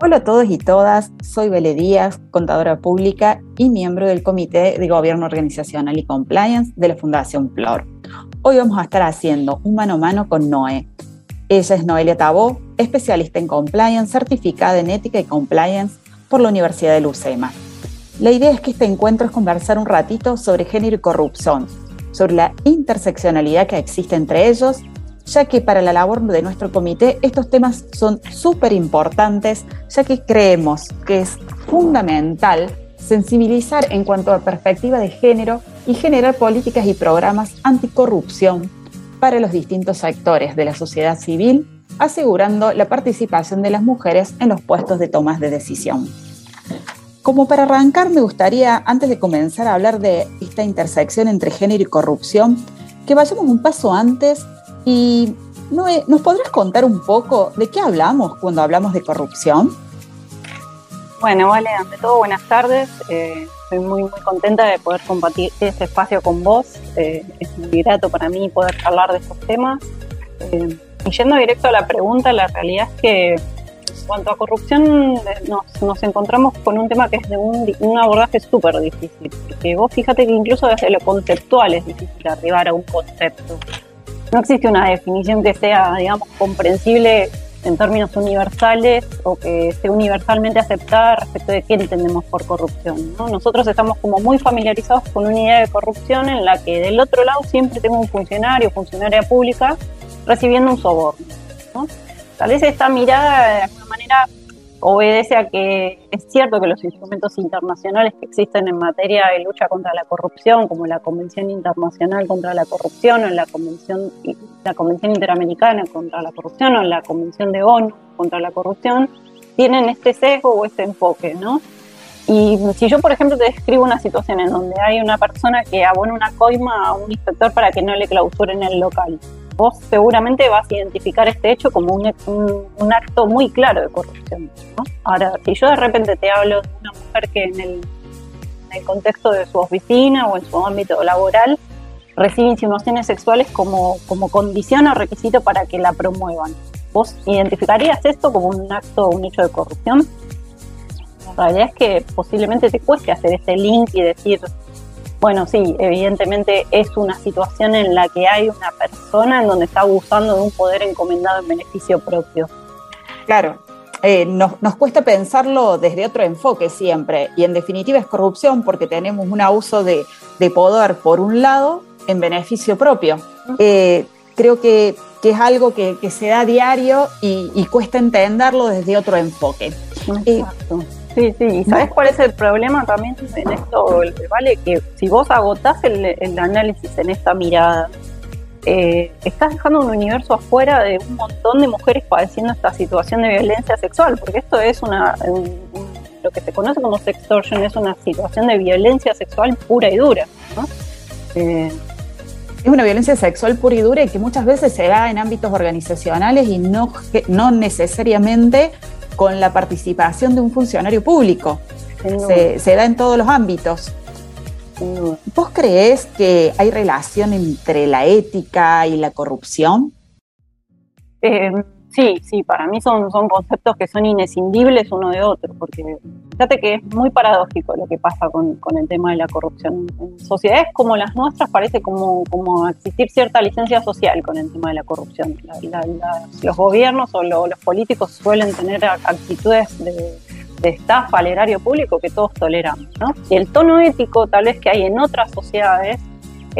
Hola a todos y todas, soy Bele Díaz, contadora pública y miembro del Comité de Gobierno Organizacional y Compliance de la Fundación Plor. Hoy vamos a estar haciendo un mano a mano con Noé. Ella es Noelia Tabó, especialista en compliance, certificada en ética y compliance por la Universidad de Lucema. La idea es que este encuentro es conversar un ratito sobre género y corrupción, sobre la interseccionalidad que existe entre ellos ya que para la labor de nuestro comité estos temas son súper importantes, ya que creemos que es fundamental sensibilizar en cuanto a perspectiva de género y generar políticas y programas anticorrupción para los distintos sectores de la sociedad civil, asegurando la participación de las mujeres en los puestos de tomas de decisión. Como para arrancar, me gustaría, antes de comenzar a hablar de esta intersección entre género y corrupción, que vayamos un paso antes y ¿nos podrás contar un poco de qué hablamos cuando hablamos de corrupción? Bueno, vale, ante todo, buenas tardes. Eh, estoy muy, muy contenta de poder compartir este espacio con vos. Eh, es muy grato para mí poder hablar de estos temas. Eh, y yendo directo a la pregunta, la realidad es que en cuanto a corrupción nos, encontramos con un tema que es de un, un abordaje súper difícil. Porque vos fíjate que incluso desde lo conceptual es difícil arribar a un concepto no existe una definición que sea, digamos, comprensible en términos universales o que esté universalmente aceptada respecto de qué entendemos por corrupción. Nosotros estamos como muy familiarizados con una idea de corrupción en la que del otro lado siempre tengo un funcionario funcionaria pública recibiendo un soborno. Tal vez esta mirada de alguna manera obedece a que es cierto que los instrumentos internacionales que existen en materia de lucha contra la corrupción, como la Convención Internacional contra la Corrupción o la Convención, la Convención Interamericana contra la Corrupción o la Convención de ONU contra la Corrupción, tienen este sesgo o este enfoque, ¿no? Y si yo, por ejemplo, te describo una situación en donde hay una persona que abona una coima a un inspector para que no le clausuren el local, vos seguramente vas a identificar este hecho como un, un, acto muy claro de corrupción. Ahora, si yo de repente te hablo de una mujer que en el, en el contexto de su oficina o en su ámbito laboral recibe insinuaciones sexuales como, como condición o requisito para que la promuevan, ¿vos identificarías esto como un acto, un hecho de corrupción? La realidad es que posiblemente te cueste hacer ese link y decir, bueno, sí, evidentemente es una situación en la que hay una persona en donde está abusando de un poder encomendado en beneficio propio. Claro, eh, nos, cuesta pensarlo desde otro enfoque siempre, y en definitiva es corrupción porque tenemos un abuso de, poder por un lado en beneficio propio. Eh, creo que, es algo que, se da a diario y, cuesta entenderlo desde otro enfoque. Exacto. Sí, sí, y ¿sabes cuál es el problema también en esto, Vale? Que si vos agotás el, análisis en esta mirada, eh, estás dejando un universo afuera de un montón de mujeres padeciendo esta situación de violencia sexual, porque esto es una, lo que se conoce como sextortion, es una situación de violencia sexual pura y dura. Eh, es una violencia sexual pura y dura y que muchas veces se da en ámbitos organizacionales y no, no necesariamente con la participación de un funcionario público. Se, da en todos los ámbitos. ¿Vos crees que hay relación entre la ética y la corrupción? Eh, sí, sí, para mí son, son conceptos que son inescindibles uno de otro, porque fíjate que es muy paradójico lo que pasa con, el tema de la corrupción. En sociedades como las nuestras parece como, como existir cierta licencia social con el tema de la corrupción. los gobiernos o los políticos suelen tener actitudes de, estafa al erario público que todos toleramos. Y el tono ético tal vez que hay en otras sociedades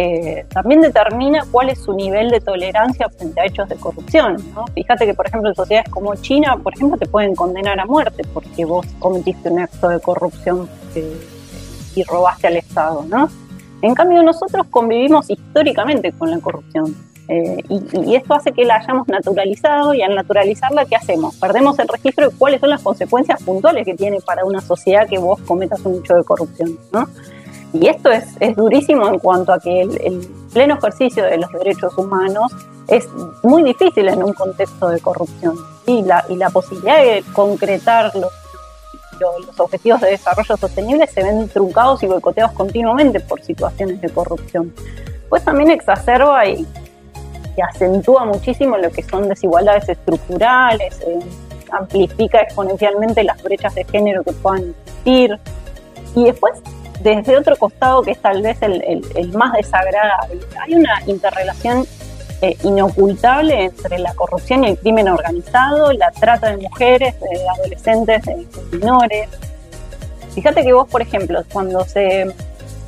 eh, también determina cuál es su nivel de tolerancia frente a hechos de corrupción. Fíjate que, por ejemplo, en sociedades como China, por ejemplo, te pueden condenar a muerte porque vos cometiste un acto de corrupción eh, y robaste al Estado. ¿no? En cambio, nosotros convivimos históricamente con la corrupción. Eh, y, esto hace que la hayamos naturalizado y al naturalizarla, ¿qué hacemos? Perdemos el registro de cuáles son las consecuencias puntuales que tiene para una sociedad que vos cometas un hecho de corrupción. ¿no? Y esto es, es durísimo en cuanto a que el, pleno ejercicio de los derechos humanos es muy difícil en un contexto de corrupción. Y la, y la posibilidad de concretar los, los objetivos de desarrollo sostenible se ven truncados y boicoteados continuamente por situaciones de corrupción. Pues también exacerba y, acentúa muchísimo lo que son desigualdades estructurales, eh, amplifica exponencialmente las brechas de género que puedan existir. Y después, desde otro costado, que es tal vez el, más desagradable, hay una interrelación eh, inocultable entre la corrupción y el crimen organizado, la trata de mujeres, de adolescentes, de menores. Fíjate que vos, por ejemplo, cuando se,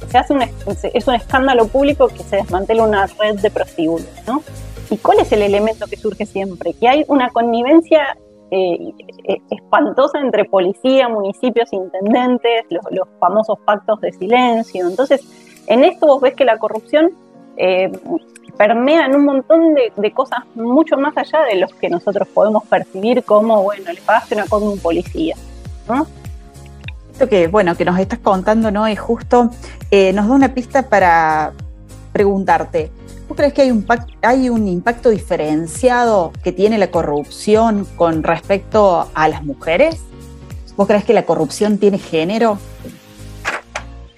se hace un, es un escándalo público que se desmantela una red de prostíbulos, ¿no? ¿Y cuál es el elemento que surge siempre? Que hay una connivencia eh, eh, espantosa entre policía, municipios, intendentes, los, famosos pactos de silencio. Entonces, en esto vos ves que la corrupción eh, permea en un montón de, cosas mucho más allá de los que nosotros podemos percibir como, bueno, le pagaste una cosa un policía. Esto que, bueno, que nos estás contando, ¿no? Es justo, nos da una pista para preguntarte, ¿Vos crees que hay un, hay un impacto diferenciado que tiene la corrupción con respecto a las mujeres? ¿Vos crees que la corrupción tiene género?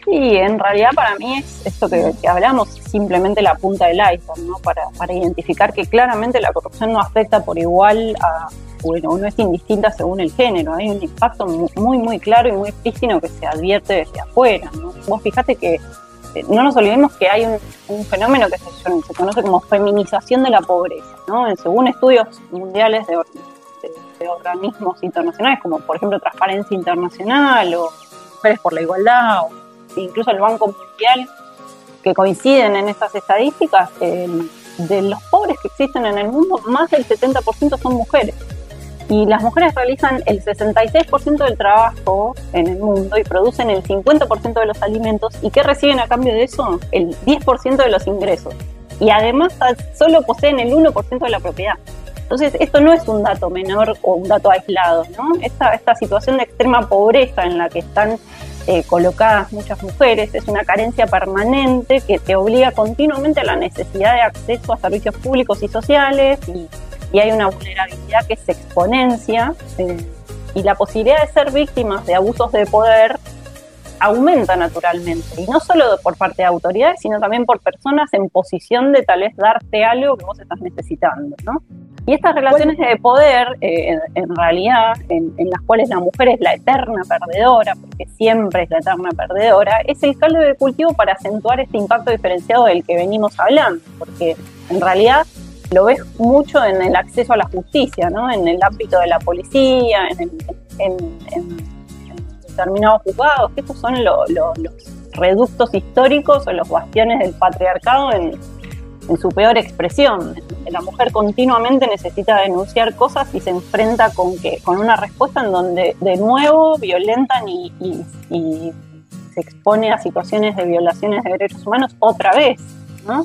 Sí, en realidad para mí es esto que, hablamos, simplemente la punta del iceberg, ¿no? Para, para, identificar que claramente la corrupción no afecta por igual a, bueno, no es indistinta según el género, hay un impacto muy, muy claro y muy prístino que se advierte desde afuera, ¿no? Vos fijate que no nos olvidemos que hay un, fenómeno que se, conoce como feminización de la pobreza, ¿no? Según estudios mundiales de, organismos internacionales, como por ejemplo Transparencia Internacional o Mujeres por la Igualdad, o incluso el Banco Mundial, que coinciden en estas estadísticas, de los pobres que existen en el mundo, más del 70% son mujeres. Y las mujeres realizan el 66% del trabajo en el mundo y producen el 50% de los alimentos. ¿Y qué reciben a cambio de eso? El 10% de los ingresos. Y además solo poseen el 1% de la propiedad. Entonces, esto no es un dato menor o un dato aislado, ¿no? Esta, esta situación de extrema pobreza en la que están eh, colocadas muchas mujeres es una carencia permanente que te obliga continuamente a la necesidad de acceso a servicios públicos y sociales y y hay una vulnerabilidad que se exponencia eh, y la posibilidad de ser víctimas de abusos de poder aumenta naturalmente, y no solo por parte de autoridades, sino también por personas en posición de tal vez darte algo que vos estás necesitando, ¿no? Y estas relaciones de poder, eh, en, realidad, en, en, las cuales la mujer es la eterna perdedora, porque siempre es la eterna perdedora, es el caldo de cultivo para acentuar este impacto diferenciado del que venimos hablando, porque en realidad lo ves mucho en el acceso a la justicia, ¿no? en el ámbito de la policía, en, determinados juzgados, que estos son los reductos históricos o los bastiones del patriarcado en, su peor expresión. La mujer continuamente necesita denunciar cosas y se enfrenta con, que, con una respuesta en donde de nuevo violentan y, y se expone a situaciones de violaciones de derechos humanos otra vez. ¿no?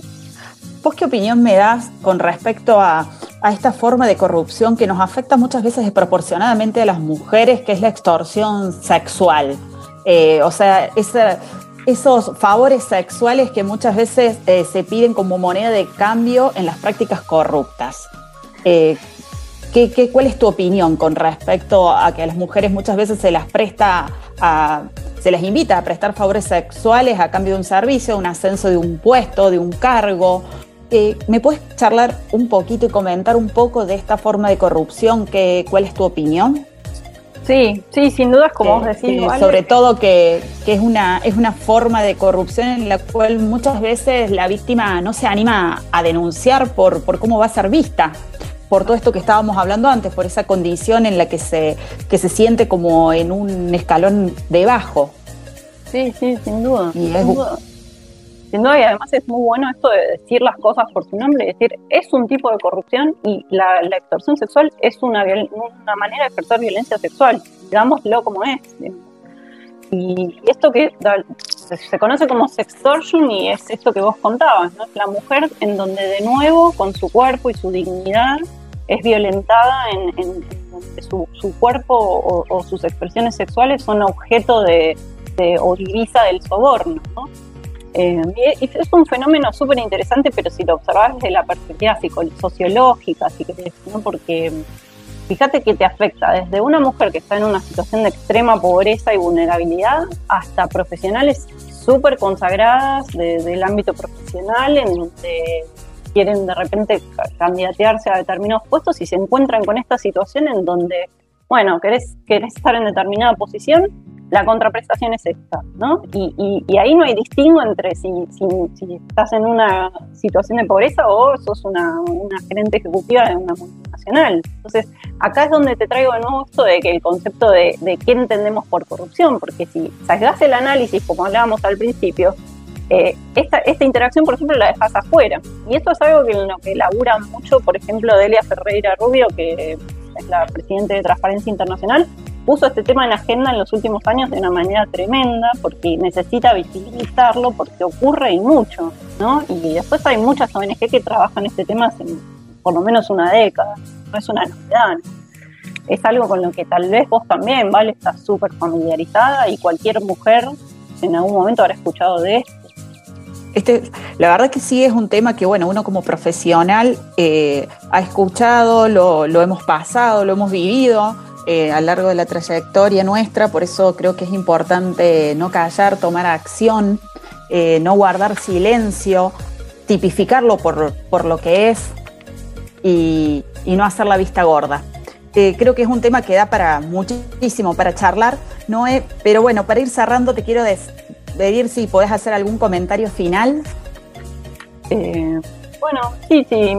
¿Vos qué opinión me das con respecto a, esta forma de corrupción que nos afecta muchas veces desproporcionadamente a las mujeres, que es la extorsión sexual? Eh, o sea, esos favores sexuales que muchas veces eh, se piden como moneda de cambio en las prácticas corruptas. Eh, ¿qué, cuál es tu opinión con respecto a que a las mujeres muchas veces se las presta se les invita a prestar favores sexuales a cambio de un servicio, un ascenso de un puesto, de un cargo eh, ¿Me puedes charlar un poquito y comentar un poco de esta forma de corrupción? Que, ¿Cuál es tu opinión? Sí, sí, sin dudas, como vos decís. Sobre todo que, es, una, es una forma de corrupción en la cual muchas veces la víctima no se anima a denunciar por, por cómo va a ser vista por todo esto que estábamos hablando antes, por esa condición en la que se, que se siente como en un escalón debajo. Sí, sí, sin duda. sin duda y además es muy bueno esto de decir las cosas por su nombre, es decir, es un tipo de corrupción y la, extorsión sexual es una, una manera de ejercer violencia sexual, digámoslo como es. Y esto que se conoce como sextortion y es esto que vos contabas, ¿no? la mujer en donde de nuevo con su cuerpo y su dignidad es violentada en, su, cuerpo o, sus expresiones sexuales son objeto de, de o divisa del soborno. ¿no? Eh, es un fenómeno súper interesante, pero si lo observas desde la perspectiva sociológica, si ¿no? porque fíjate que te afecta desde una mujer que está en una situación de extrema pobreza y vulnerabilidad hasta profesionales súper consagradas del ámbito profesional en donde quieren de repente candidatearse a determinados puestos y se encuentran con esta situación en donde bueno, querés, querés estar en determinada posición, la contraprestación es esta, ¿no? Y, ahí no hay distingo entre si, si, estás en una situación de pobreza o sos una, gerente ejecutiva de una multinacional. Entonces, acá es donde te traigo de nuevo esto de que el concepto de, qué entendemos por corrupción, porque si salgas el análisis, como hablábamos al principio, eh, esta, esta interacción, por ejemplo, la dejas afuera. Y esto es algo que en lo que labura mucho, por ejemplo, Delia Ferreira Rubio, que es la presidenta de Transparencia Internacional, puso este tema en agenda en los últimos años de una manera tremenda porque necesita visibilizarlo porque ocurre y mucho, ¿no? Y después hay muchas ONG que trabajan este tema hace por lo menos una década, no es una novedad. Es algo con lo que tal vez vos también, ¿vale? Estás súper familiarizada y cualquier mujer en algún momento habrá escuchado de esto. Este, la verdad que sí es un tema que, bueno, uno como profesional eh, ha escuchado, lo, lo, hemos pasado, lo hemos vivido, eh, a lo largo de la trayectoria nuestra, por eso creo que es importante no callar, tomar acción, eh, no guardar silencio, tipificarlo por, por lo que es y, no hacer la vista gorda. Eh, creo que es un tema que da para muchísimo para charlar, Noé, pero bueno, para ir cerrando te quiero pedir si podés hacer algún comentario final. bueno, sí, sí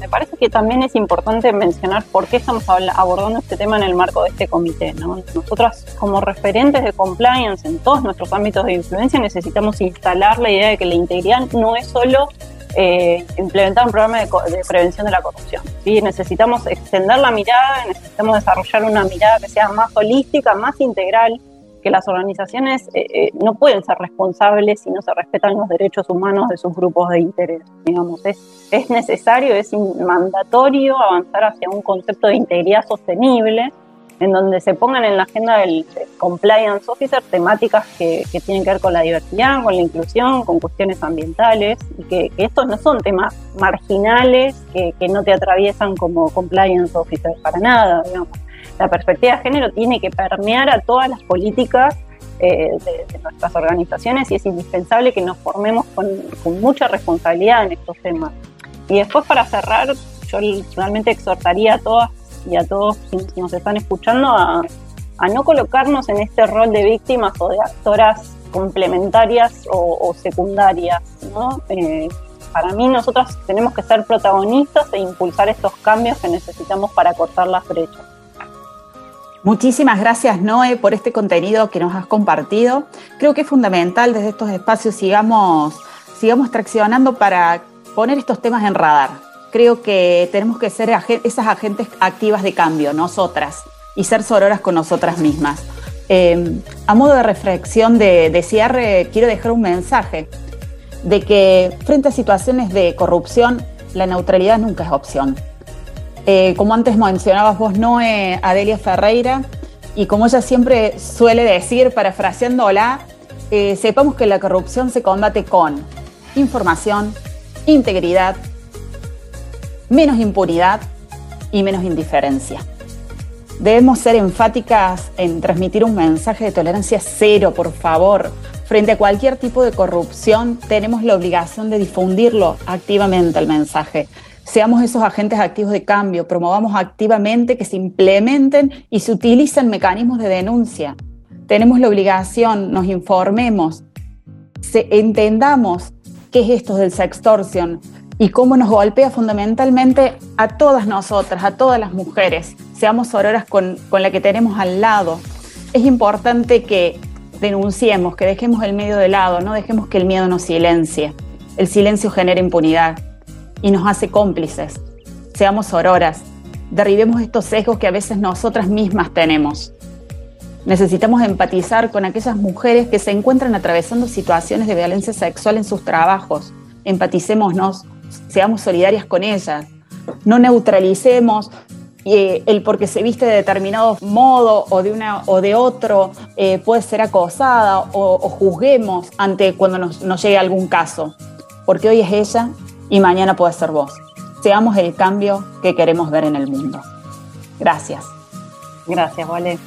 me parece que también es importante mencionar por qué estamos abordando este tema en el marco de este comité. Nosotras, como referentes de compliance en todos nuestros ámbitos de influencia, necesitamos instalar la idea de que la integridad no es solo eh, implementar un programa de, prevención de la corrupción. ¿sí? Necesitamos extender la mirada, necesitamos desarrollar una mirada que sea más holística, más integral, que las organizaciones eh, eh, no pueden ser responsables si no se respetan los derechos humanos de sus grupos de interés. Digamos, es, es necesario, es mandatorio avanzar hacia un concepto de integridad sostenible en donde se pongan en la agenda del, compliance officer temáticas que, que, tienen que ver con la diversidad, con la inclusión, con cuestiones ambientales, y que, estos no son temas marginales que, que, no te atraviesan como compliance officer para nada, digamos la perspectiva de género tiene que permear a todas las políticas eh, de, nuestras organizaciones y es indispensable que nos formemos con, mucha responsabilidad en estos temas. Y después para cerrar, yo realmente exhortaría a todas y a todos quienes nos están escuchando a, no colocarnos en este rol de víctimas o de actoras complementarias o, secundarias. Eh, para mí nosotros tenemos que ser protagonistas e impulsar estos cambios que necesitamos para cortar las brechas. Muchísimas gracias, Noé, por este contenido que nos has compartido. Creo que es fundamental desde estos espacios sigamos, sigamos traccionando para poner estos temas en radar. Creo que tenemos que ser esas agentes activas de cambio, nosotras, y ser sororas con nosotras mismas. Em, a modo de reflexión de, de cierre, quiero dejar un mensaje de que frente a situaciones de corrupción, la neutralidad nunca es opción. Eh, como antes mencionabas vos, Noé, Adelia Ferreira, y como ella siempre suele decir, parafraseándola, eh, sepamos que la corrupción se combate con información, integridad, menos impunidad y menos indiferencia. Debemos ser enfáticas en transmitir un mensaje de tolerancia cero, por favor. Frente a cualquier tipo de corrupción, tenemos la obligación de difundirlo activamente el mensaje seamos esos agentes activos de cambio, promovamos activamente que se implementen y se utilicen mecanismos de denuncia. Tenemos la obligación, nos informemos, entendamos qué es esto del sextortion y cómo nos golpea fundamentalmente a todas nosotras, a todas las mujeres, seamos auroras con, con la que tenemos al lado. Es importante que denunciemos, que dejemos el medio de lado, no dejemos que el miedo nos silencie. El silencio genera impunidad y nos hace cómplices. Seamos auroras, derribemos estos sesgos que a veces nosotras mismas tenemos. Necesitamos empatizar con aquellas mujeres que se encuentran atravesando situaciones de violencia sexual en sus trabajos. Empaticémonos, seamos solidarias con ellas. No neutralicemos eh, el porque se viste de determinado modo o de, una, o de otro eh, puede ser acosada o, juzguemos ante cuando nos, nos llegue algún caso. Porque hoy es ella y mañana puede ser vos. Seamos el cambio que queremos ver en el mundo. Gracias. Gracias, Vale.